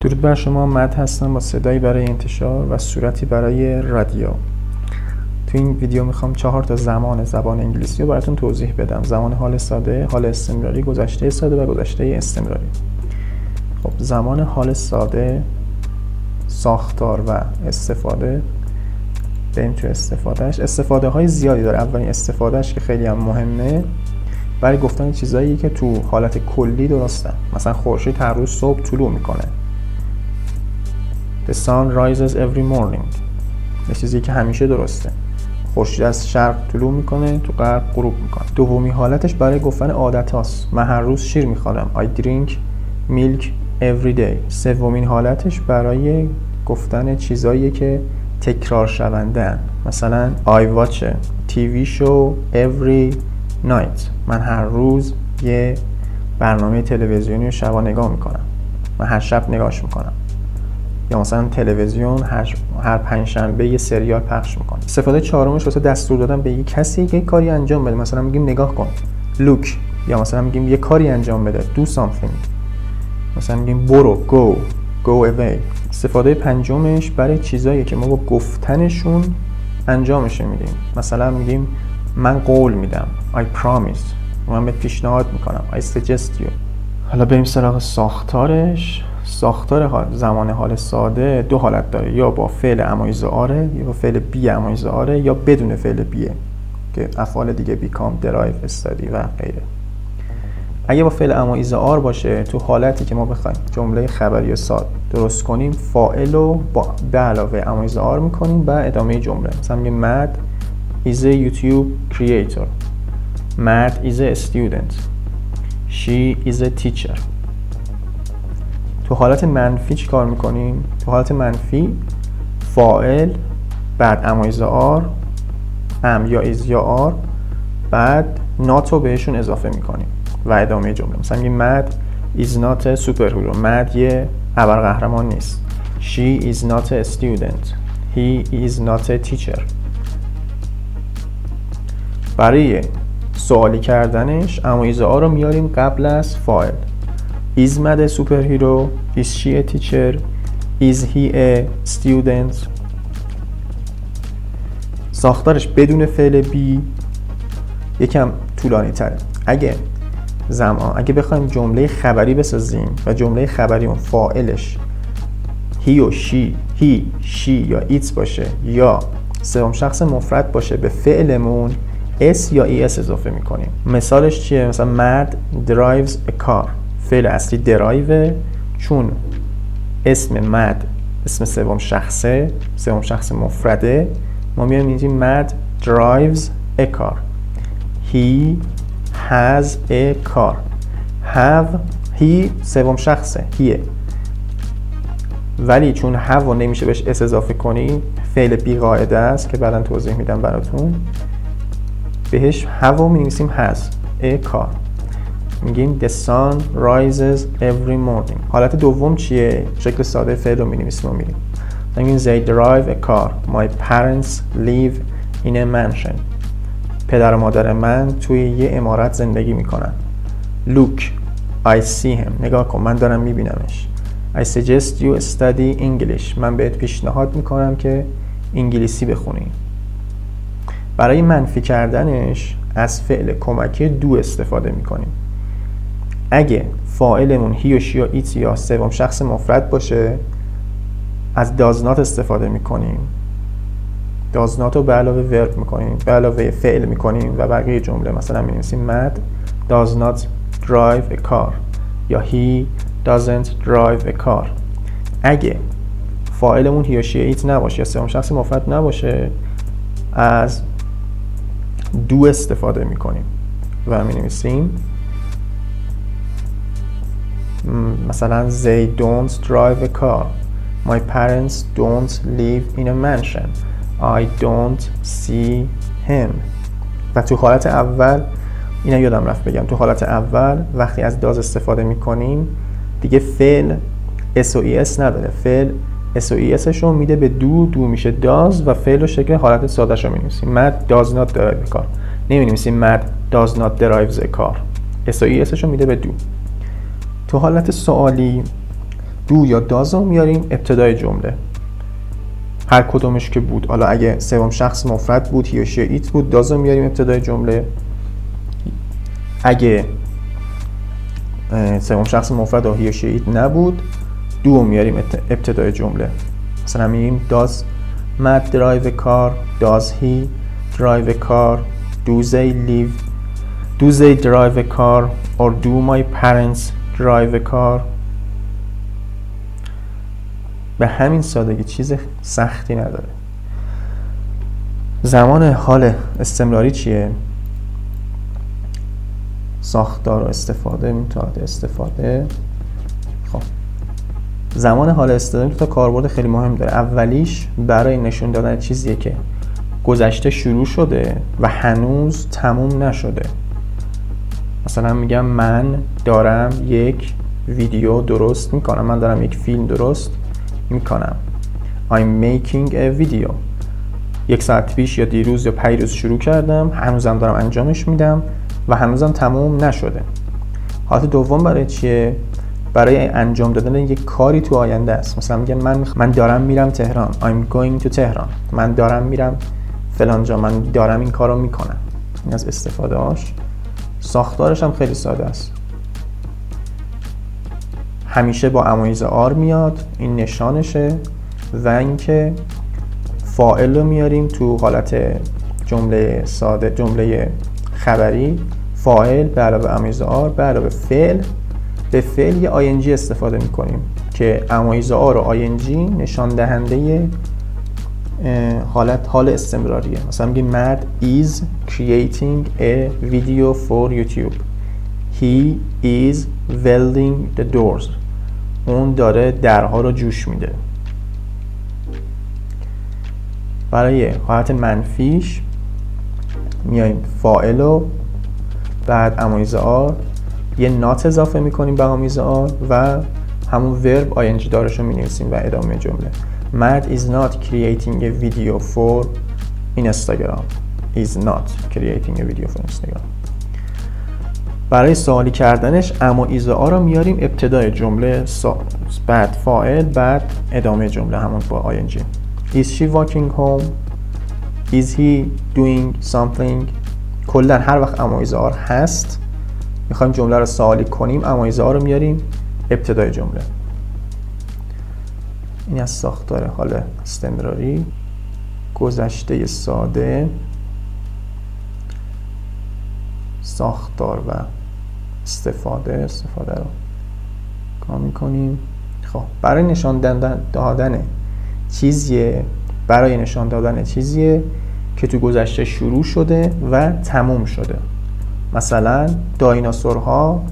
درود بر شما مد هستم با صدایی برای انتشار و صورتی برای رادیو. تو این ویدیو می‌خوام چهار تا زمان زبان انگلیسی رو براتون توضیح بدم. زمان حال ساده، حال استمراری، گذشته ساده و گذشته استمراری. خب زمان حال ساده ساختار و استفاده بریم تو استفادهش استفاده های زیادی داره. اولین استفادهش که خیلی هم مهمه برای گفتن چیزایی که تو حالت کلی درستن مثلا خورشید هر روز صبح طلوع می‌کنه. The sun rises every morning. یه چیزی که همیشه درسته. خورشید از شرق طلوع می‌کنه تو غرب غروب می‌کنه. دومی حالتش برای گفتن عادت هاست. من هر روز شیر می‌خورم I drink milk every day. سومین حالتش برای گفتن چیزایی که تکرار شونده مثلا watch a TV show every night. من هر روز یه برنامه تلویزیونی رو شبا نگاه می‌کنم. من هر شب نگاهش می‌کنم. یا مثلا تلویزیون هر هر پنجشنبه یه سریال پخش می‌کنه. استفاده چهارمش واسه دستور دادن به یه کسی که کاری انجام بده. مثلا میگیم نگاه کن. Look. یا مثلا میگیم یه کاری انجام بده. Do something. مثلا میگیم برو. Go. Go away. استفاده پنجمش برای چیزایی که ما با گفتنشون انجامش میدیم. مثلا میگیم من قول میدم. I promise. من به پیشنهاد می‌کنم. I suggest you. حالا بریم سراغ ساختارش. ساختار زمان حال ساده دو حالت داره. یا با فعل am is are ه یا با فعل be am is are ه یا بدون فعل be ه. که افعال دیگه become drive study و غیره. اگه با فعل am is are باشه تو حالتی که ما بخوایم جمله خبری ساده درست کنیم فاعل رو با به علاوه am is are می‌کنیم و ادامه جمله. مثلا میگه مد creator. مد is a student. She is a teacher. تو حالت منفی چی کار می‌کنیم؟ تو حالت منفی فاعل بعد am is are am یا is یا are بعد not رو بهشون اضافه می‌کنیم. و ادامه جمله. مثلا میگیم مد is not a superhero مد یه ابرقهرمان نیست. she is not a student. he is not a teacher. برای سوالی کردنش امایز آر رو میاریم قبل از فاعل Is Mad a superhero? Is she a teacher? Is he a student? ساختارش بدون فعل بی یکم طولانی تره اگه زمان. اگه بخوایم جمله خبری بسازیم و جمله خبری اون فاعلش he و she he she یا it باشه یا سوم شخص مفرد باشه به فعلمون s یا es اضافه می‌کنیم. مثالش چیه؟ مثلا مد a car فعل اصلی درایو چون اسم مد اسم سوم شخصه سوم شخص مفرده. ما میایم میگیم مد drives a car he has a car have he سوم شخصه هیه. ولی چون have و نمیشه بهش اس اضافه کنیم فعل بی قاعده است که بعدا توضیح میدم براتون. بهش و می نویسیم has a car میگیم the sun rises every morning. حالت دوم چیه؟ شکل ساده فعل رو می‌نویسیم و میریم. میگیم they drive a car. My parents live in a mansion. پدر و مادر من توی یه امارت زندگی می‌کنن. Look I see him. نگاه کن من دارم میبینمش. I suggest you study English. من بهت پیشنهاد می‌کنم که انگلیسی بخونی. برای منفی کردنش از فعل کمکی دو استفاده می‌کنیم. اگه فاعلمون هی و شی یا ایت یا سوم شخص مفرد باشه از دازنات استفاده می‌کنیم. دازنات رو به علاوه ورب می‌کنیم به علاوه فعل می‌کنیم و بقیه جمله مثلا می مد does not drive a car یا he doesn't drive a car. اگه فاعلمون هی شی ایت نباشه یا سوم شخص مفرد نباشه از دو استفاده می‌کنیم و می نویسیم مثلا they don't drive a car. My parents don't live in a mansion. I don't see him. و تو حالت اول اینا یادم رفت بگم. تو حالت اول وقتی از does استفاده می‌کنیم دیگه فعل و s نداره. فعل es ش رو میده به do do میشه does و فعل و شکل حالت سادهش رو می‌نویسیم Matt does not drive car نمی‌نویسیم Matt does not drive car es ش رو میده به do تو حالت سوالی دو یا داز رو میاریم ابتدای جمله. هر کدومش که بود. حالا اگه سوم شخص مفرد بود هی ایت بود داز رو میاریم ابتدای جمله. اگه سوم شخص مفرد و هی ایت نبود دو میاریم ابتدای جمله. مثلا میگیم car does he drive a car? Do they live? Do they drive a car or do my parents drive a car? به همین سادگی چیز سختی نداره. زمان حال استمراری چیه؟ ساختار و استفاده می‌تونید استفاده. خب. زمان حال استفاده تا کاربرد خیلی مهم داره. اولیش برای نشون دادن چیزیه که گذشته شروع شده و هنوز تموم نشده. مثلا میگم من دارم یک ویدیو درست می‌کنم. من دارم یک فیلم درست می‌کنم. I'm making a video. یک ساعت پیش یا دیروز یا پیروز شروع کردم هنوزم دارم انجامش میدم و هنوزم تموم نشده. حالت دوم برای چیه؟ برای انجام دادن یک کاری تو آینده است. مثلا میگم من من دارم میرم تهران. I'm going to تهران من دارم میرم فلان جا. من دارم این کارو می‌کنم. این از استفاده هاش ساختارش هم خیلی ساده است. همیشه با am is are میاد این نشانشه و اینکه فاعل رو میاریم تو حالت جمله ساده جمله خبری فاعل به علاوه am is are به علاوه فعل. به فعل یه ing استفاده می‌کنیم که am is are و ing نشان دهنده حالت حال استمراریه. مثلا میگیم مد is creating a video for YouTube. He is welding the doors. اون داره درها رو جوش میده. برای حالت منفیش میایم فائل و بعد امایز آر یه نات اضافه می‌کنیم به آمیز آر و همون ورب آینجی دارش رو می‌نویسیم و ادامه جمله. Matt is not creating a video for Instagram. Is not creating a video for Instagram. برای سوالی کردنش اما ایزا آ رو میاریم. ابتدای جمله بعد فاعل بعد ادامه جمله همون با ING Is she walking home? Is he doing something? کلا هر وقت اما ایزا آر هست می‌خوایم جمله رو سوالی کنیم. امایزه ها رو میاریم. ابتدای جمله. این از ساختار حال استمراری. گذشته ساده. ساختار و استفاده استفاده رو کار می‌کنیم. خب برای نشان دادن چیزیه برای نشان دادن چیزیه که تو گذشته شروع شده و تموم شده. مثلا دایناسورها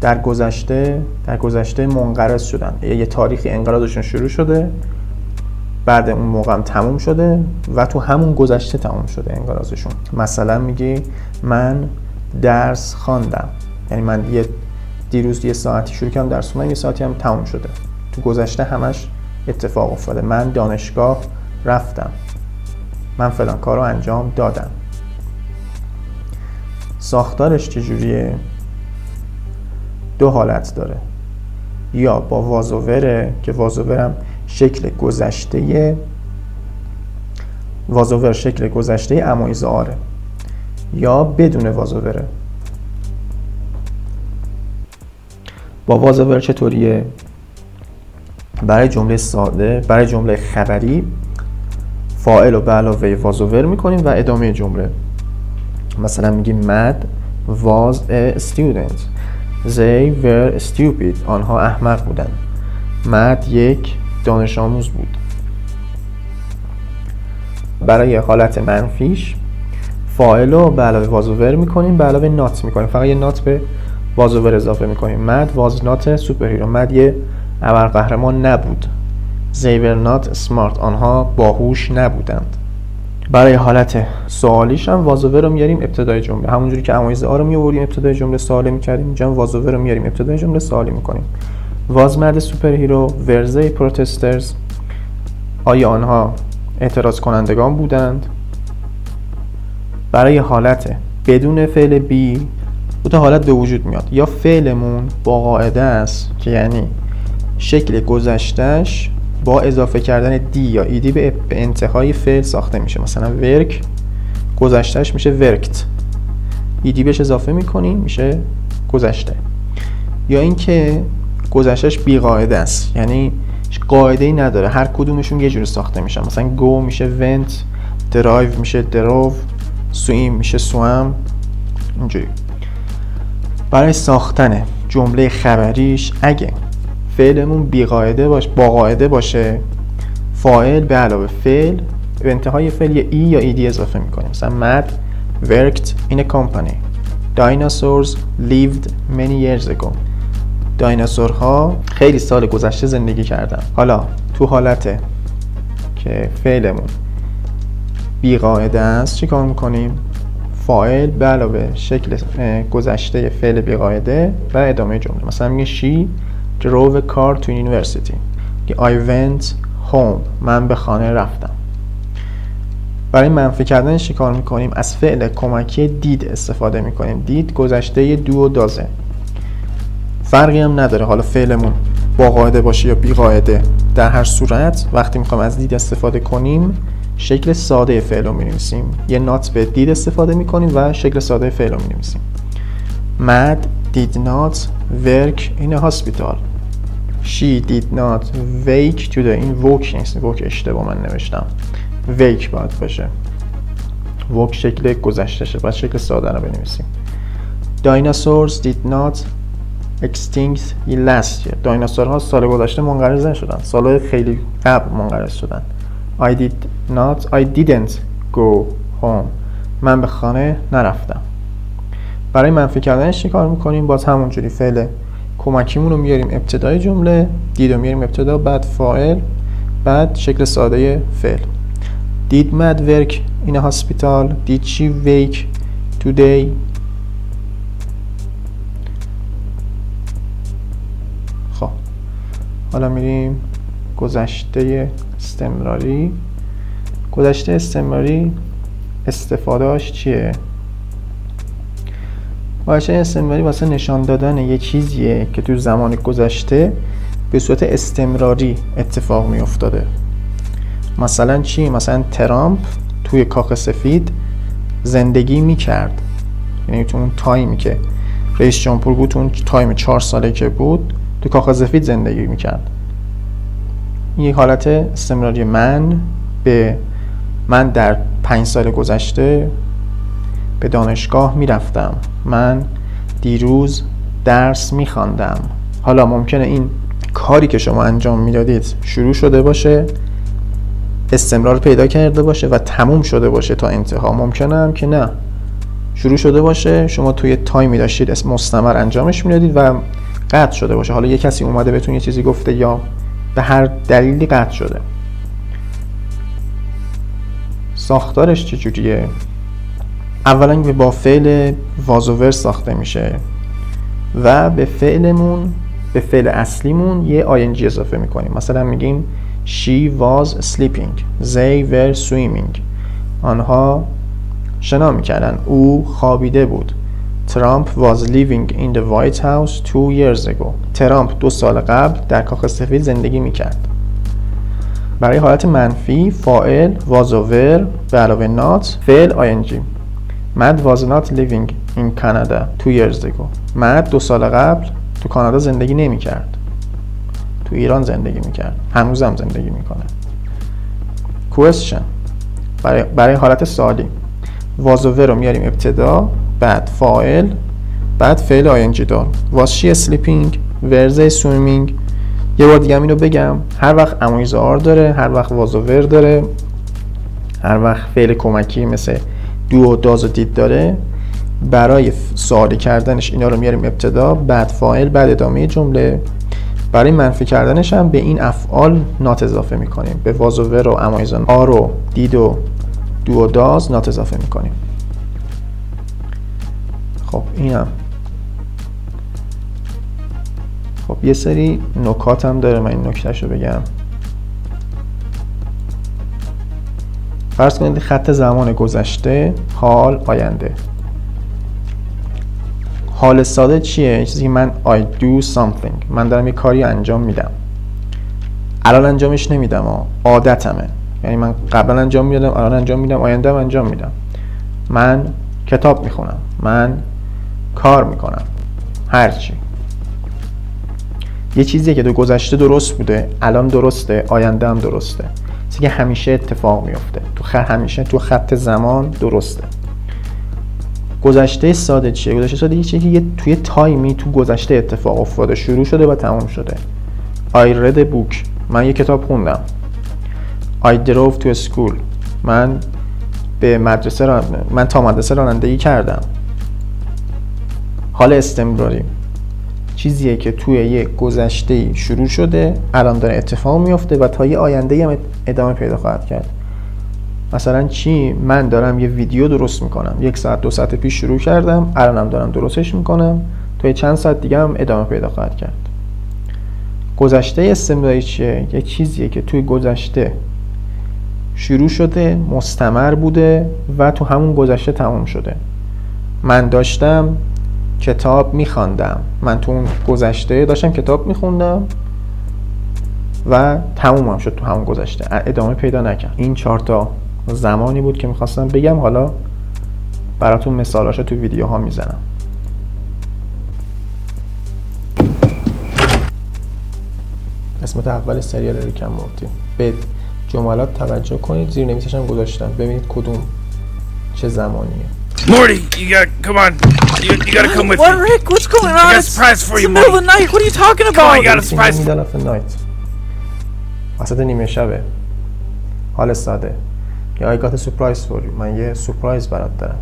در گذشته در گذشته منقرض شدن. یه تاریخی انقراضشون شروع شده بعد اون موقع هم تموم شده و تو همون گذشته تموم شده انقراضشون مثلا میگی من درس خواندم. یعنی من یه دیروز یه ساعتی شروع کردم درس خوندم یه ساعتی هم تموم شده. تو گذشته همش اتفاق افتاده. من دانشگاه رفتم. من فلان کار رو انجام دادم. ساختارش چجوریه؟ دو حالت داره. یا با وازووره که وازوورم شکل گذشته وازوور شکل گذشته امایز آره یا بدون وازووره با وازوور چطوریه؟ برای جمله ساده برای جمله خبری فاعل و به علاوه وازوور می‌کنیم و ادامه جمله. مثلا میگیم مد was a student. They were stupid. آنها احمق بودند. مد یک دانش آموز بود. برای حالت منفیش فاعل رو به علاوه وازوور می‌کنیم به علاوه نات می‌کنیم. فقط یه نات به was و were اضافه می‌کنیم. Matt was not superhero Matt یه ابرقهرمان نبود. They were not smart. آنها باهوش نبودند. برای حالت سوالیش هم was were رو میاریم ابتدای جمله. همونجوری که am is are رو میآوریم ابتدای جمله سوالی می‌کردیم. اینجا was were رو میاریم ابتدای جمله سوالی می‌کنیم. was Matt superhero were they protesters آیا آنها اعتراض کنندگان بودند؟ برای حالت بدون فعل بی دو حالت به وجود میاد. یا فعلمون با قاعده است که یعنی شکل گذشتهش با اضافه کردن دی یا ایدی به انتهای فعل ساخته میشه. مثلا ورک گذشتهش میشه ورکت. ایدی بهش اضافه می‌کنیم میشه گذشته. یا اینکه گذشتهش بی قاعده است. یعنی قاعده ای نداره. هر کدومشون یه جوری ساخته میشن. مثلا گو میشه ونت درایو میشه درو سویم میشه سوام اینجوری. برای ساختن جمله خبریش اگه فعلمون بی قاعده باشه با قاعده باشه فاعل به علاوه فعل به انتهای فعل یه ای یا ایدی اضافه می‌کنیم. مثلا مد worked in a company. Dinosaurs lived many years ago. دایناسورها خیلی سال گذشته زندگی کردن. حالا تو حالت که فعلمون بی قاعده است چیکار می‌کنیم؟ فاعل به علاوه شکل گذشته فعل بی قاعده و ادامه جمله. مثلا میگه she drove a car to university. I went home. من به خانه رفتم. برای منفی کردن چیکار می‌کنیم؟ از فعل کمکی دید استفاده می‌کنیم. دید گذشته دو و دازه. فرقی هم نداره. حالا فعلمون با قاعده باشه یا بی قاعده در هر صورت وقتی می‌خوایم از دید استفاده کنیم شکل ساده فعل رو می‌نویسیم. یه نات به دید استفاده می‌کنیم و شکل ساده فعل رو می‌نویسیم. مد did not work in a hospital. She did not wake to the این ووک نیست ووک اشتباه من نوشتم. Wake باید باشه. ووک شکل گذشتهشه. باید شکل ساده رو بنویسیم. Dinosaurs did not extinct in last year. دایناسورها سال گذشته منقرض نشدن. سال خیلی قبل منقرض شدن. I did not I didn't go home. من به خانه نرفتم. برای منفی کردنش چی کار می‌کنیم؟ باز همونجوری فعل کمکیمون رو میاریم ابتدای جمله دید رو میاریم ابتدا بعد فاعل بعد شکل ساده فعل. Did Mad work in a hospital? Did she wake today? خب. حالا میریم گذشته استمراری. گذشته استمراری استفادهاش چیه؟ گذشته استمراری واسه نشان دادن یه چیزیه که تو زمان گذشته به صورت استمراری اتفاق می افتاده مثلا چی؟ مثلا ترامپ توی کاخ سفید زندگی می کرد یعنی تو اون تایمی که رئیس جمهور بود اون تایم چهار ساله که بود تو کاخ سفید زندگی می کرد یک حالت استمراری من به من در پنج سال گذشته به دانشگاه می‌رفتم. من دیروز درس میخواندم. حالا ممکنه این کاری که شما انجام می‌دادید شروع شده باشه استمرار پیدا کرده باشه و تموم شده باشه تا انتها. ممکنه هم که نه. شروع شده باشه شما توی تایمی داشتید اسم مستمر انجامش می‌دادید و قطع شده باشه. حالا یه کسی اومده بهتون یه چیزی گفته یا به هر دلیلی قطع شده. ساختارش چجوریه اولا به با فعل وازوور ساخته میشه و به فعلمون به فعل اصلیمون یه آینجی اضافه می‌کنیم. مثلا میگیم she was sleeping. They were swimming. آنها شنا می‌کردن. او خوابیده بود. ترامپ was living in the White House two years ago. ترامپ دو سال قبل در کاخ سفید زندگی می‌کرد. برای حالت منفی فاعل was over به علاوه not فعل ing. مد was not living in Canada two years ago. مد دو سال قبل تو کانادا زندگی نمی‌کرد. تو ایران زندگی می‌کرد. هنوزم زندگی می‌کنه. Question. برای, برای حالت سالی. was رو میاریم ابتدا. بعد فاعل بعد فعل آینجی دار. she sleeping were they swimming یه بار دیگه اینو بگم هر وقت امویزار داره هر وقت وازوور داره هر وقت فعل کمکی مثل دو و داز و دید داره برای سوالی کردنش اینا رو میاریم ابتدا بعد فاعل بعد ادامه جمله. برای منفی کردنش هم به این افعال نات اضافه می‌کنیم. به وازوور و امایزان آ رو دید و دو و داز نات اضافه می‌کنیم. خب اینم. خب یه سری نکات هم داره من این نکتهش رو بگم. فرض کنید خط زمان گذشته حال آینده. حال ساده چیه؟ چیزی که من I do something. من دارم یه کاری انجام میدم. الان انجامش نمیدم ها عادتمه. یعنی من قبلا انجام میدم الان انجام میدم آینده انجام میدم. من کتاب می‌خونم. من کار می‌کنم. هرچی یه چیزی که تو گذشته درست بوده الان درسته آینده هم درسته. چیزی که همیشه اتفاق میفته تو خط همیشه تو خط زمان درسته. گذشته ساده چیه؟ گذشته ساده یه چیزی که توی تایمی تو گذشته اتفاق افتاده. شروع شده و تمام شده. I read a book. من یه کتاب خوندم. I drove to school. من به مدرسه را... من تا مدرسه رانندگی کردم. حال استمراری. چیزیه که توی یه گذشته شروع شده الان داره اتفاق میفته و تا یه آینده هم ادامه پیدا خواهد کرد. مثلا چی؟ من دارم یه ویدیو درست می‌کنم. یک ساعت دو ساعت پیش شروع کردم الانم دارم درستش می‌کنم. تا یه چند ساعت دیگه هم ادامه پیدا خواهد کرد. گذشته استمراری چیه؟ یه چیزیه که توی گذشته شروع شده مستمر بوده و تو همون گذشته تموم شده. من داشتم کتاب میخواندم. من تو اون گذشته داشتم کتاب میخوندم و تمومم شد تو همون گذشته. ادامه پیدا نکرد. این چهار تا زمانی بود که می‌خواستم بگم. حالا براتون مثالاشو تو ویدیوها می‌زنم. قسمت اول سریال ریکن مورتی. به جملات توجه کنید. زیر نویسش هم گذاشتم. ببینید کدوم چه زمانیه. Morty, you gotta come on. You, you gotta come with What, me. Rick? What's going on? got a It's, surprise for it's you, the middle of Morty. the night. What are you talking Come on, about? you got a It's in surprise. the middle of the night وسط نیمه شبه حال ساده یا I got a surprise for you من یه سورپرایز برات دارم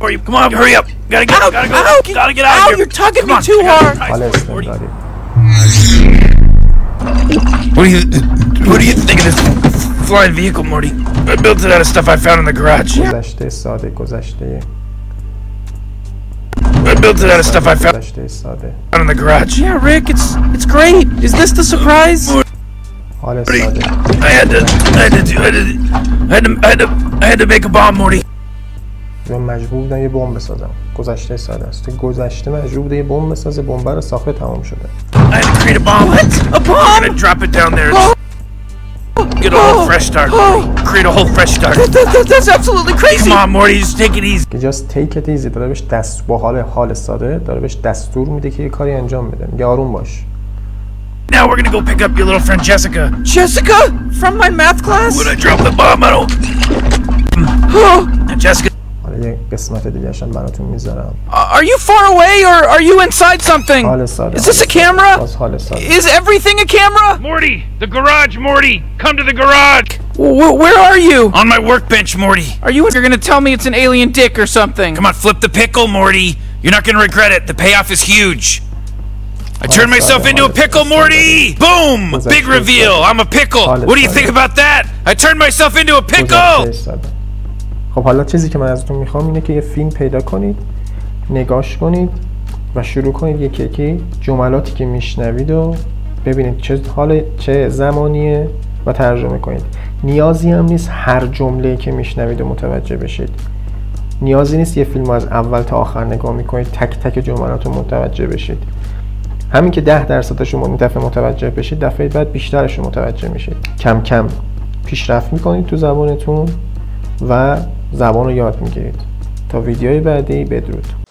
For you. Come on, hurry up. Gotta get, Ow, gotta go. ow, get- gotta get out ow, of here. you're tugging Come me on, too I got a hard. surprise حال for you, Morty. استمراری What do you, what do you think of this flying vehicle, Morty? I built it out of stuff I found in the garage. گذشته ساده گذشته I built it out of stuff I found گذشته ساده in the garage. Yeah, Rick, it's it's great. Is this the surprise? حال ساده I had to, I had to do, I had to, I had to, I had to, I had to make a bomb, Morty. من مجبور بودم یه بمب بسازم گذشته ساده است تو گذشته مجبور بوده یه بمب بسازه بمب رو ساخته تمام شده I had to create a bomb. A I'm bomb? gonna drop it down there. Get a whole fresh start. Create a whole fresh start. That, that, that's absolutely crazy. Come on, Morty, just take it easy. که just take it easy داره بهش دست با حال حال ساده داره بهش دستور میده که یه کاری انجام بده میگه آروم باش Now we're gonna go pick up your little friend Jessica. Jessica from my math class. When I drop the bomb, I don't. Oh, Jessica, حالا یه قسمت دیگه هم براتون میذارم are you far away or are you inside something? حال ساده Is this a حال ساده. camera? باز حال ساده Is everything a camera? Morty, the garage, Morty, come to the garage. W- where are you? On my workbench, Morty. Are you? You're gonna tell me it's an alien dick or something? Come on, flip the pickle, Morty. You're not gonna regret it. The payoff is huge. I turned myself into a pickle, Morty! Boom! Big reveal. I'm a pickle. What do you think about that? I turned myself into a گذشته pickle. ساده خب حالا چیزی که من ازتون می‌خوام اینه که یه فیلم پیدا کنید نگاش کنید و شروع کنید یکی یکی جملاتی که میشنوید و ببینید چه حال چه زمانیه و ترجمه کنید. نیازی هم نیست هر جمله که میشنوید و متوجه بشید. نیازی نیست یه فیلم از اول تا آخر نگاه می‌کنید تک تک جملات رو متوجه بشید. همین که ده درصدش رو این دفعه متوجه بشید دفعه بعد بیشترش رو متوجه میشید. کم کم پیشرفت می‌کنید تو زبانتون و زبان رو یاد می‌گیرید. تا ویدیوی بعدی بدرود.